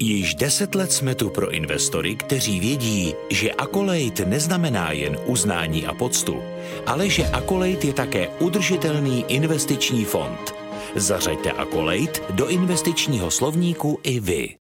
Již deset let jsme tu pro investory, kteří vědí, že Akolejt neznamená jen uznání a poctu, ale že Akolejt je také udržitelný investiční fond. Zařaďte Akolejt do investičního slovníku i vy.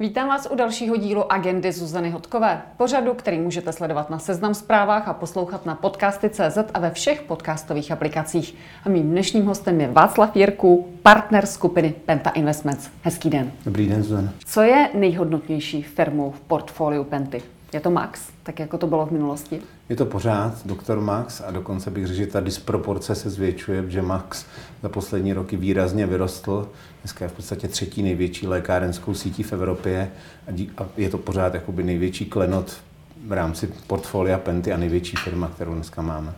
Vítám vás u dalšího dílu Agendy Zuzany Hodkové, pořadu, který můžete sledovat na Seznam zprávách a poslouchat na podcasty.cz a ve všech podcastových aplikacích. A mým dnešním hostem je Václav Jirku, partner skupiny Penta Investments. Hezký den. Dobrý den, Zuzana. Co je nejhodnotnější firmou v portfoliu Penty? Je to Max, tak jako to bylo v minulosti? Je to pořád doktor Max a dokonce bych řekl, že ta disproporce se zvětšuje, že Max za poslední roky výrazně vyrostl. Dneska je v podstatě třetí největší lékárenskou sítí v Evropě a je to pořád jakoby největší klenot v rámci portfolia Penty a největší firma, kterou dneska máme.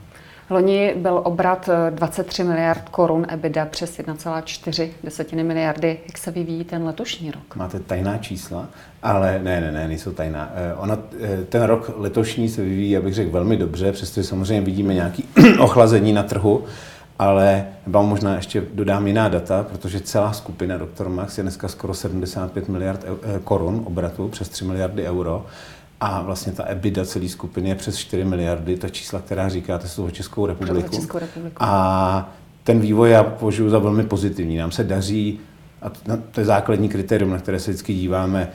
Loni byl obrat 23 miliard korun, EBITDA přes 1,4 desetiny miliardy. Jak se vyvíjí ten letošní rok? Máte tajná čísla, ale ne, ne, ne, nejsou tajná. Eh, ona, eh, ten rok letošní se vyvíjí, abych řekl, velmi dobře, přestože samozřejmě vidíme nějaký ochlazení na trhu, ale vám možná ještě dodám jiná data, protože celá skupina Dr. Max je dneska skoro 75 miliard eh, korun obratu, přes 3 miliardy euro. A vlastně ta EBITDA celé skupiny je přes 4 miliardy, ta čísla, která říkáte, jsou Českou republiku. Českou republiku. A ten vývoj já považuji za velmi pozitivní. Nám se daří, a to je základní kritérium, na které se vždycky díváme,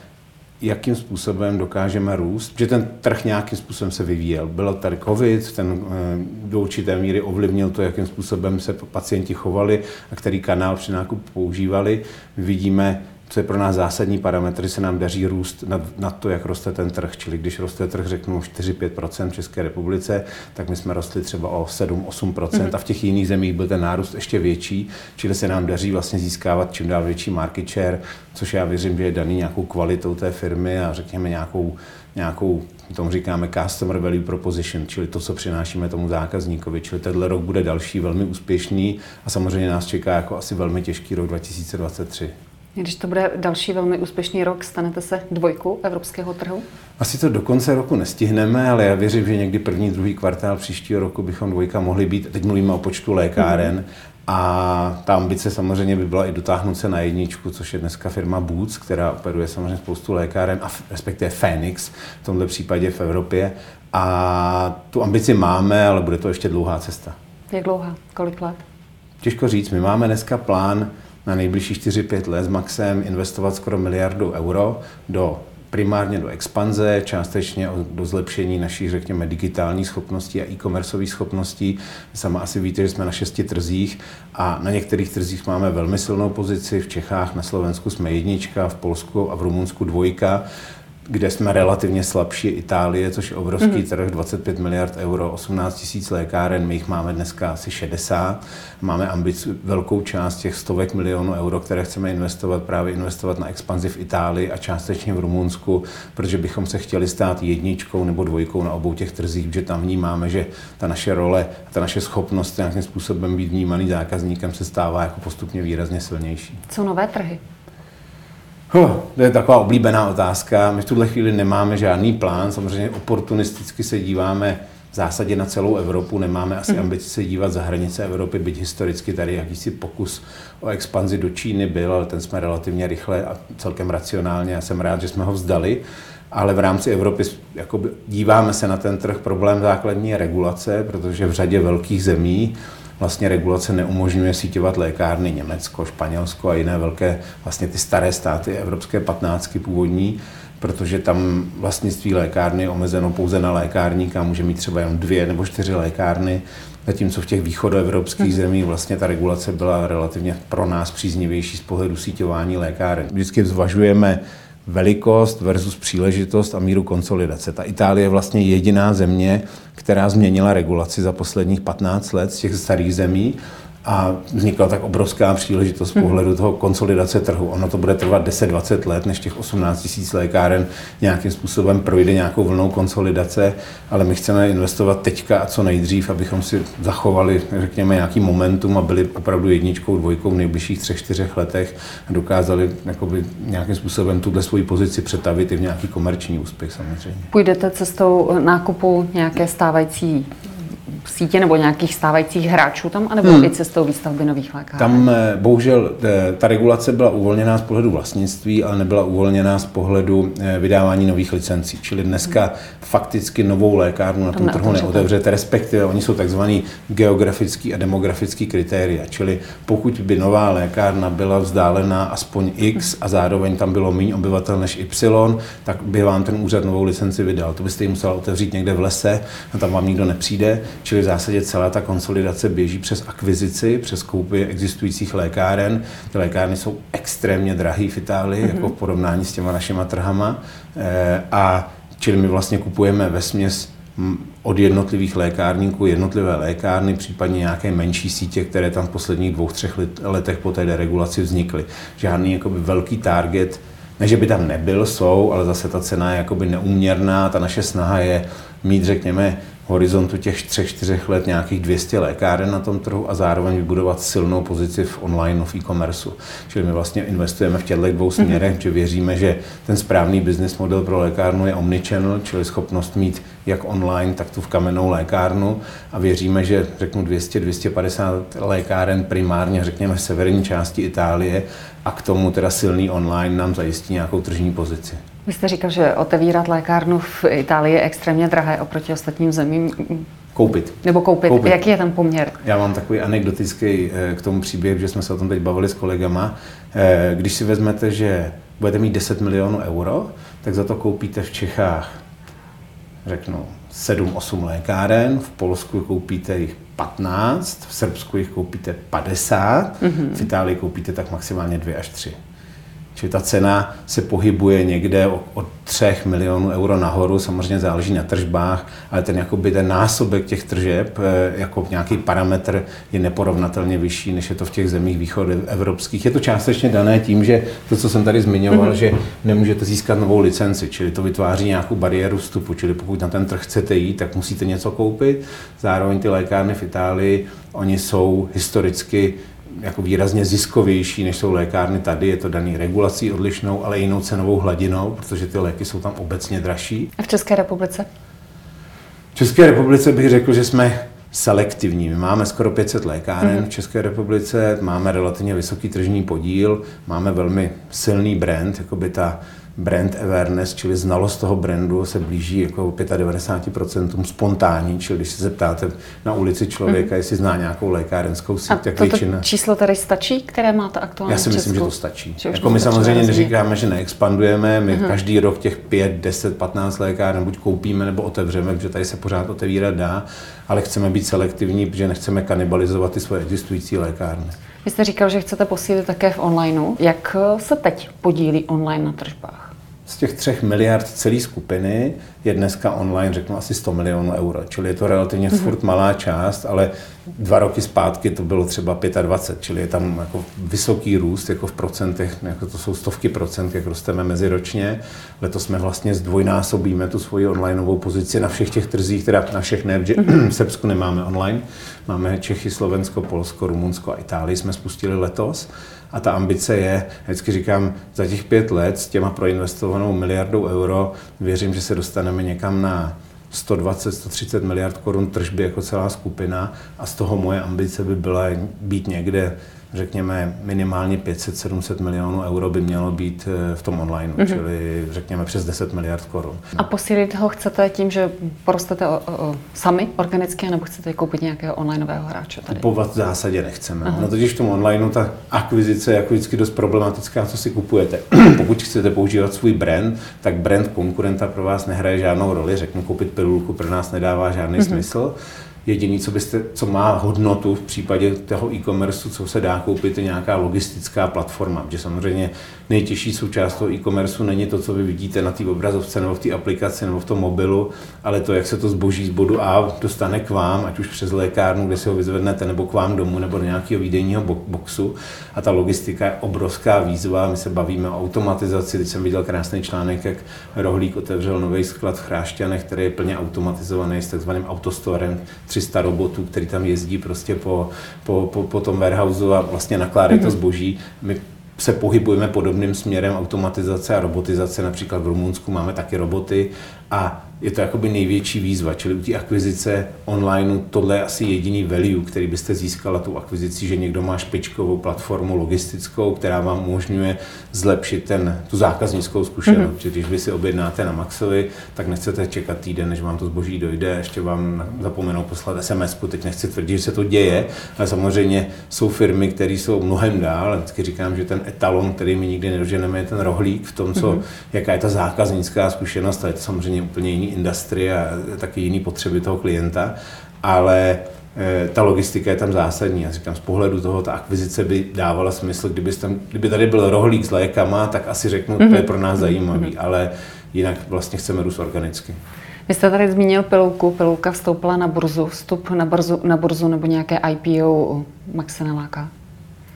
jakým způsobem dokážeme růst, že ten trh nějakým způsobem se vyvíjel. Bylo tady covid, ten eh, do určité míry ovlivnil to, jakým způsobem se pacienti chovali a který kanál při nákupu používali. My vidíme co je pro nás zásadní parametr, se nám daří růst nad, nad to, jak roste ten trh. Čili když roste trh, řeknu 4-5% v České republice, tak my jsme rostli třeba o 7-8% mm-hmm. a v těch jiných zemích byl ten nárůst ještě větší, čili se nám daří vlastně získávat čím dál větší market share, což já věřím, že je daný nějakou kvalitou té firmy a řekněme nějakou, nějakou tomu říkáme customer value proposition, čili to, co přinášíme tomu zákazníkovi. Čili tenhle rok bude další velmi úspěšný a samozřejmě nás čeká jako asi velmi těžký rok 2023. Když to bude další velmi úspěšný rok, stanete se dvojkou evropského trhu? Asi to do konce roku nestihneme, ale já věřím, že někdy první, druhý kvartál příštího roku bychom dvojka mohli být. Teď mluvíme o počtu lékáren. Mm-hmm. A ta ambice samozřejmě by byla i dotáhnout se na jedničku, což je dneska firma Boots, která operuje samozřejmě spoustu lékáren, a respektive Phoenix v tomto případě v Evropě. A tu ambici máme, ale bude to ještě dlouhá cesta. Jak dlouhá? Kolik let? Těžko říct. My máme dneska plán na nejbližší 4-5 let s Maxem investovat skoro miliardu euro do primárně do expanze, částečně do zlepšení našich, řekněme, digitálních schopností a e-commerceových schopností. Sama asi víte, že jsme na šesti trzích a na některých trzích máme velmi silnou pozici. V Čechách, na Slovensku jsme jednička, v Polsku a v Rumunsku dvojka kde jsme relativně slabší Itálie, což je obrovský mm-hmm. trh, 25 miliard euro, 18 tisíc lékáren, my jich máme dneska asi 60. Máme ambici velkou část těch stovek milionů euro, které chceme investovat, právě investovat na expanzi v Itálii a částečně v Rumunsku, protože bychom se chtěli stát jedničkou nebo dvojkou na obou těch trzích, protože tam vnímáme, že ta naše role, ta naše schopnost nějakým způsobem být vnímaný zákazníkem se stává jako postupně výrazně silnější. Co nové trhy? Huh, to je taková oblíbená otázka. My v tuhle chvíli nemáme žádný plán. Samozřejmě oportunisticky se díváme v zásadě na celou Evropu. Nemáme asi mm. ambici se dívat za hranice Evropy, byť historicky tady jakýsi pokus o expanzi do Číny byl, ale ten jsme relativně rychle a celkem racionálně. Já jsem rád, že jsme ho vzdali. Ale v rámci Evropy jakoby, díváme se na ten trh. Problém základní je regulace, protože v řadě velkých zemí vlastně regulace neumožňuje síťovat lékárny Německo, Španělsko a jiné velké, vlastně ty staré státy, evropské patnáctky původní, protože tam vlastnictví lékárny je omezeno pouze na lékárníka, může mít třeba jenom dvě nebo čtyři lékárny, zatímco v těch východoevropských hmm. zemích vlastně ta regulace byla relativně pro nás příznivější z pohledu síťování lékáren. Vždycky zvažujeme velikost versus příležitost a míru konsolidace. Ta Itálie je vlastně jediná země, která změnila regulaci za posledních 15 let z těch starých zemí a vznikla tak obrovská příležitost z pohledu toho konsolidace trhu. Ono to bude trvat 10-20 let, než těch 18 000 lékáren nějakým způsobem projde nějakou vlnou konsolidace, ale my chceme investovat teďka a co nejdřív, abychom si zachovali, řekněme, nějaký momentum a byli opravdu jedničkou, dvojkou v nejbližších třech, čtyřech letech a dokázali jakoby, nějakým způsobem tuhle svoji pozici přetavit i v nějaký komerční úspěch samozřejmě. Půjdete cestou nákupu nějaké stávající sítě nebo nějakých stávajících hráčů tam, anebo hmm. i cestou výstavby nových lékáren? Tam eh, bohužel eh, ta regulace byla uvolněná z pohledu vlastnictví, ale nebyla uvolněná z pohledu eh, vydávání nových licencí. Čili dneska hmm. fakticky novou lékárnu na tom trhu neotevřete, respektive oni jsou takzvaný geografický a demografický kritéria. Čili pokud by nová lékárna byla vzdálená aspoň X hmm. a zároveň tam bylo méně obyvatel než Y, tak by vám ten úřad novou licenci vydal. To byste ji musela otevřít někde v lese a tam vám nikdo nepřijde. Čili v zásadě celá ta konsolidace běží přes akvizici, přes koupy existujících lékáren. Ty lékárny jsou extrémně drahé v Itálii, mm-hmm. jako v porovnání s těma našima trhama. E, a čili my vlastně kupujeme ve směs od jednotlivých lékárníků jednotlivé lékárny, případně nějaké menší sítě, které tam v posledních dvou, třech letech po té deregulaci vznikly. Žádný jakoby velký target, ne, že by tam nebyl, jsou, ale zase ta cena je jakoby neuměrná. Ta naše snaha je mít, řekněme, horizontu těch 3-4 let nějakých 200 lékáren na tom trhu a zároveň vybudovat silnou pozici v online, v e-commerce. Čili my vlastně investujeme v těchto dvou mhm. směrech, mm-hmm. že věříme, že ten správný business model pro lékárnu je omnichannel, čili schopnost mít jak online, tak tu v kamennou lékárnu a věříme, že řeknu 200-250 lékáren primárně, řekněme v severní části Itálie a k tomu teda silný online nám zajistí nějakou tržní pozici. Vy jste říkal, že otevírat lékárnu v Itálii je extrémně drahé oproti ostatním zemím. Koupit. Nebo koupit. koupit. Jaký je tam poměr? Já mám takový anekdotický eh, k tomu příběh, že jsme se o tom teď bavili s kolegama. Eh, když si vezmete, že budete mít 10 milionů euro, tak za to koupíte v Čechách, řeknu, 7-8 lékáren, v Polsku koupíte jich 15, v Srbsku jich koupíte 50, mm-hmm. v Itálii koupíte tak maximálně 2 až 3. Čili ta cena se pohybuje někde od 3 milionů euro nahoru, samozřejmě záleží na tržbách, ale ten, jakoby, ten násobek těch tržeb eh, jako nějaký parametr je neporovnatelně vyšší, než je to v těch zemích východu evropských. Je to částečně dané tím, že to, co jsem tady zmiňoval, mm-hmm. že nemůžete získat novou licenci, čili to vytváří nějakou bariéru vstupu, čili pokud na ten trh chcete jít, tak musíte něco koupit. Zároveň ty lékárny v Itálii, oni jsou historicky jako výrazně ziskovější, než jsou lékárny tady. Je to daný regulací odlišnou, ale jinou cenovou hladinou, protože ty léky jsou tam obecně dražší. A v České republice? V České republice bych řekl, že jsme selektivní. My máme skoro 500 lékáren mm. v České republice, máme relativně vysoký tržní podíl, máme velmi silný brand, jako by ta brand awareness, čili znalost toho brandu se blíží jako 95% spontánní, čili když se zeptáte na ulici člověka, mm. jestli zná nějakou lékárenskou síť, tak většina... číslo tady stačí, které máte aktuálně Já si myslím, že to stačí. Že jako my samozřejmě neříkáme, že neexpandujeme, my mm. každý rok těch 5, 10, 15 lékáren buď koupíme nebo otevřeme, protože tady se pořád otevírat dá, ale chceme být selektivní, protože nechceme kanibalizovat ty svoje existující lékárny. Vy jste říkal, že chcete posílit také v onlineu. Jak se teď podílí online na tržbách? Z těch třech miliard celé skupiny je dneska online, řeknu, asi 100 milionů euro. Čili je to relativně mm-hmm. furt malá část, ale dva roky zpátky to bylo třeba 25, čili je tam jako vysoký růst, jako v procentech, jako to jsou stovky procent, jak rosteme meziročně. Letos jsme vlastně zdvojnásobíme tu svoji onlineovou pozici na všech těch trzích, teda na všech ne, v Srbsku nemáme online, máme Čechy, Slovensko, Polsko, Rumunsko a Itálii jsme spustili letos. A ta ambice je, vždycky říkám, za těch pět let s těma proinvestovanou miliardou euro, věřím, že se dostaneme někam na 120-130 miliard korun tržby jako celá skupina a z toho moje ambice by byla být někde řekněme, minimálně 500-700 milionů euro by mělo být eh, v tom online, mm-hmm. čili řekněme přes 10 miliard korun. A posílit ho chcete tím, že porostete o, o, sami organicky, nebo chcete koupit nějakého onlineového hráče tady? Kupovat v zásadě nechceme. Aha. No totiž v tom onlineu ta akvizice je jako vždycky dost problematická, co si kupujete. Pokud chcete používat svůj brand, tak brand konkurenta pro vás nehraje žádnou roli. Řeknu, koupit pilulku pro nás nedává žádný mm-hmm. smysl. Jediný, co, byste, co má hodnotu v případě toho e-commerce, co se dá koupit, je nějaká logistická platforma. Že samozřejmě nejtěžší součást toho e-commerce není to, co vy vidíte na té obrazovce nebo v té aplikaci nebo v tom mobilu, ale to, jak se to zboží z bodu A dostane k vám, ať už přes lékárnu, kde si ho vyzvednete, nebo k vám domů, nebo do nějakého výdejního boxu. A ta logistika je obrovská výzva. My se bavíme o automatizaci. Teď jsem viděl krásný článek, jak Rohlík otevřel nový sklad v Chrášťanech, který je plně automatizovaný s takzvaným autostorem, 300 robotů, který tam jezdí prostě po, po, po, po tom warehouse a vlastně nakládají mm-hmm. to mhm. zboží. My se pohybujeme podobným směrem automatizace a robotizace. Například v Rumunsku máme taky roboty a je to jakoby největší výzva, čili u té akvizice online tohle je asi jediný value, který byste získala tu akvizici, že někdo má špičkovou platformu logistickou, která vám umožňuje zlepšit ten, tu zákaznickou zkušenost. Mm-hmm. Když vy si objednáte na Maxovi, tak nechcete čekat týden, než vám to zboží dojde, ještě vám zapomenou poslat SMS. Teď nechci tvrdit, že se to děje, ale samozřejmě jsou firmy, které jsou mnohem dál. Vždycky říkám, že ten etalon, který my nikdy nedoženeme, je ten rohlík v tom, co, mm-hmm. jaká je ta zákaznická zkušenost, a je to samozřejmě úplně jiný industry a taky jiný potřeby toho klienta, ale eh, ta logistika je tam zásadní. Já říkám, z pohledu toho, ta akvizice by dávala smysl, kdyby, tam, kdyby tady byl rohlík s lékama, tak asi řeknu, mm-hmm. to je pro nás zajímavý, mm-hmm. ale jinak vlastně chceme růst organicky. Vy jste tady zmínil pilulku. Pilulka vstoupila na burzu. Vstup na burzu, na burzu nebo nějaké IPO Max se neláká?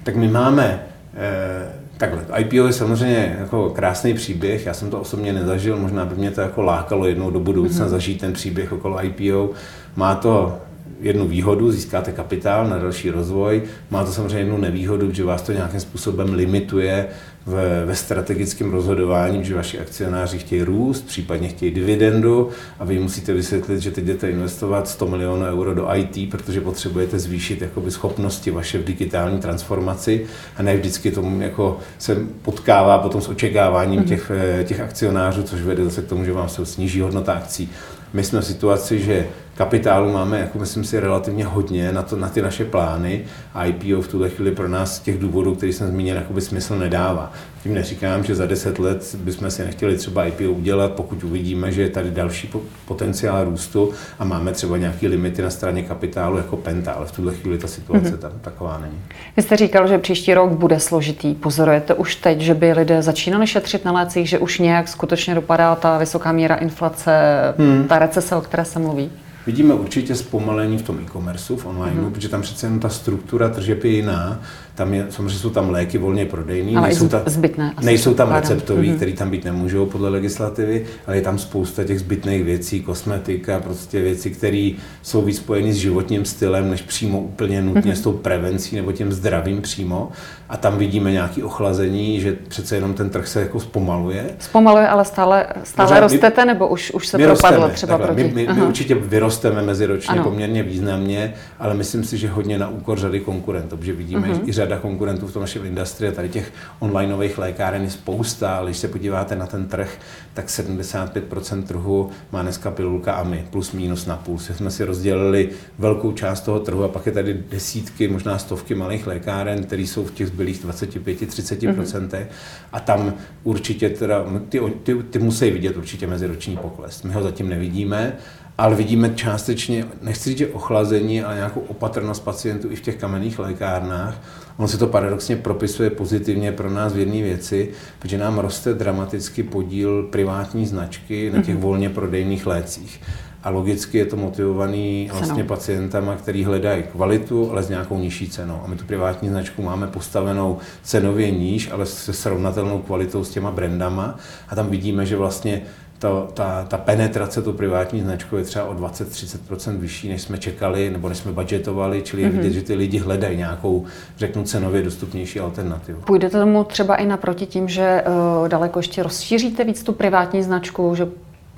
Tak my máme eh, Takhle, IPO je samozřejmě jako krásný příběh, já jsem to osobně nezažil, možná by mě to jako lákalo jednou do budoucna mm-hmm. zažít ten příběh okolo IPO. Má to jednu výhodu, získáte kapitál na další rozvoj, má to samozřejmě jednu nevýhodu, že vás to nějakým způsobem limituje ve, ve strategickém rozhodování, že vaši akcionáři chtějí růst, případně chtějí dividendu a vy musíte vysvětlit, že teď jdete investovat 100 milionů euro do IT, protože potřebujete zvýšit jakoby, schopnosti vaše v digitální transformaci a ne vždycky tomu jako se potkává potom s očekáváním mm-hmm. těch, eh, těch akcionářů, což vede zase k tomu, že vám se sníží hodnota akcí. My jsme v situaci, že kapitálu máme, jako myslím si, relativně hodně na, to, na ty naše plány a IPO v tuhle chvíli pro nás z těch důvodů, který jsem zmínil, jakoby smysl nedává. Tím neříkám, že za deset let bychom si nechtěli třeba IPO udělat, pokud uvidíme, že je tady další potenciál růstu a máme třeba nějaké limity na straně kapitálu jako Penta, ale v tuhle chvíli ta situace mm-hmm. tam taková není. Vy jste říkal, že příští rok bude složitý. Pozorujete už teď, že by lidé začínali šetřit na lécích, že už nějak skutečně dopadá ta vysoká míra inflace, hmm. ta recese, o které se mluví? Vidíme určitě zpomalení v tom e-commerceu, v online, mm-hmm. protože tam přece jen ta struktura tržeb je jiná. Tam je, samozřejmě jsou tam léky volně prodejný, ale nejsou, ta, zbytné, nejsou tam receptový, mm-hmm. který tam být nemůžou podle legislativy, ale je tam spousta těch zbytných věcí, kosmetika, prostě věci, které jsou víc spojeny s životním stylem, než přímo úplně nutně mm-hmm. s tou prevencí nebo tím zdravím přímo. A tam vidíme nějaké ochlazení, že přece jenom ten trh se jako zpomaluje. Zpomaluje, ale stále, stále Pořád, rostete, nebo už, už se propadlo třeba takhle, proti? My, my, my určitě vyrosteme meziročně ano. poměrně významně, ale myslím si, že hodně na úkor řady konkurentů, protože vidíme, mm-hmm. že i řada konkurentů v tom našem industrii, tady těch onlineových lékáren je spousta, ale když se podíváte na ten trh, tak 75% trhu má dneska pilulka a my, plus minus na půl. Jsme si rozdělili velkou část toho trhu a pak je tady desítky, možná stovky malých lékáren, které jsou v těch zbylých 25-30%. Mm-hmm. A tam určitě teda, ty, ty, ty musí vidět určitě meziroční pokles. My ho zatím nevidíme, ale vidíme částečně, nechci říct, že ochlazení, ale nějakou opatrnost pacientů i v těch kamenných lékárnách. On se to paradoxně propisuje pozitivně pro nás v jedné věci, protože nám roste dramaticky podíl privátní značky na těch mm-hmm. volně prodejných lécích. A logicky je to motivovaný vlastně pacientama, který hledají kvalitu, ale s nějakou nižší cenou. A my tu privátní značku máme postavenou cenově níž, ale se srovnatelnou kvalitou s těma brandama. A tam vidíme, že vlastně ta, ta, ta penetrace tu privátní značku je třeba o 20-30% vyšší, než jsme čekali nebo než jsme budgetovali, čili je mm-hmm. vidět, že ty lidi hledají nějakou, řeknu, cenově dostupnější alternativu. Půjdete tomu třeba i naproti tím, že uh, daleko ještě rozšíříte víc tu privátní značku, že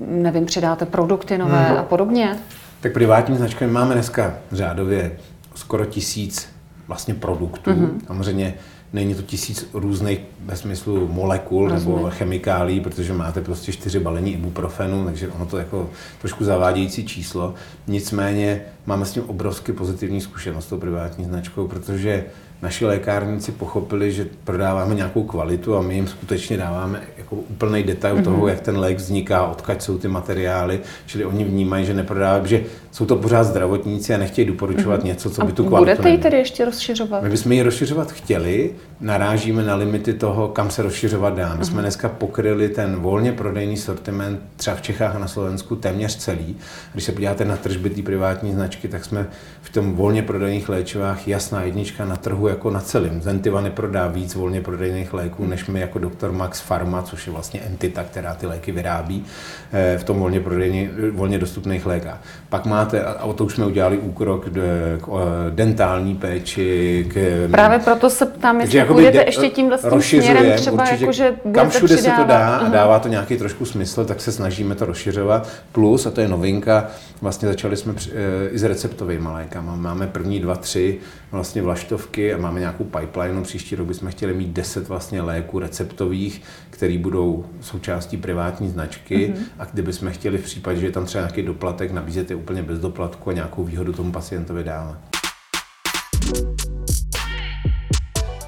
nevím, přidáte produkty nové hmm. a podobně? Tak privátní značky máme dneska řádově skoro tisíc vlastně produktů. Mm-hmm. Samozřejmě není to tisíc různých ve smyslu molekul Rozumím. nebo chemikálí, protože máte prostě čtyři balení ibuprofenu, takže ono to jako trošku zavádějící číslo. Nicméně máme s tím obrovsky pozitivní zkušenost s tou privátní značkou, protože naši lékárníci pochopili, že prodáváme nějakou kvalitu a my jim skutečně dáváme jako úplný detail mm-hmm. toho, jak ten lék vzniká, odkud jsou ty materiály, čili oni vnímají, že neprodávají, že jsou to pořád zdravotníci a nechtějí doporučovat mm-hmm. něco, co by tu kvalitu Budete ji tedy ještě rozšiřovat? My bychom ji rozšiřovat chtěli, narážíme na limity toho, kam se rozšiřovat dá. My mm-hmm. jsme dneska pokryli ten volně prodejný sortiment třeba v Čechách a na Slovensku téměř celý. Když se podíváte na tržby té privátní značky, značky, tak jsme v tom volně prodejných léčivách jasná jednička na trhu jako na celém. Zentiva neprodá víc volně prodejných léků, než my jako Dr. Max Pharma, což je vlastně entita, která ty léky vyrábí eh, v tom volně, prodejní, volně dostupných lékách. Pak máte, a to už jsme udělali úkrok k eh, dentální péči. K, Právě proto se ptám, jestli půjdete ještě tímhle směrem, třeba určitě, jako, že kam všude přidávat. se to dá a dává to nějaký trošku smysl, tak se snažíme to rozšiřovat. Plus, a to je novinka, vlastně začali jsme eh, i s receptovými lékama. Máme první dva, tři vlastně vlaštovky a máme nějakou pipeline. Příští rok bychom chtěli mít deset vlastně léků receptových, které budou součástí privátní značky mm-hmm. a kdybychom chtěli v případě, že je tam třeba nějaký doplatek, nabízet je úplně bez doplatku a nějakou výhodu tomu pacientovi dále.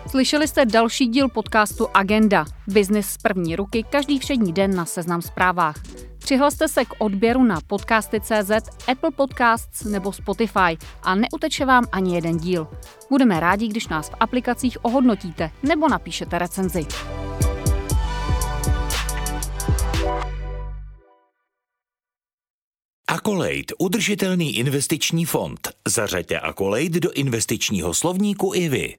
Slyšeli jste další díl podcastu Agenda. Business z první ruky každý všední den na Seznam zprávách. Přihlaste se k odběru na podcasty.cz, Apple Podcasts nebo Spotify a neuteče vám ani jeden díl. Budeme rádi, když nás v aplikacích ohodnotíte nebo napíšete recenzi. Akolejt, udržitelný investiční fond. Zařaďte Akolejt do investičního slovníku i vy.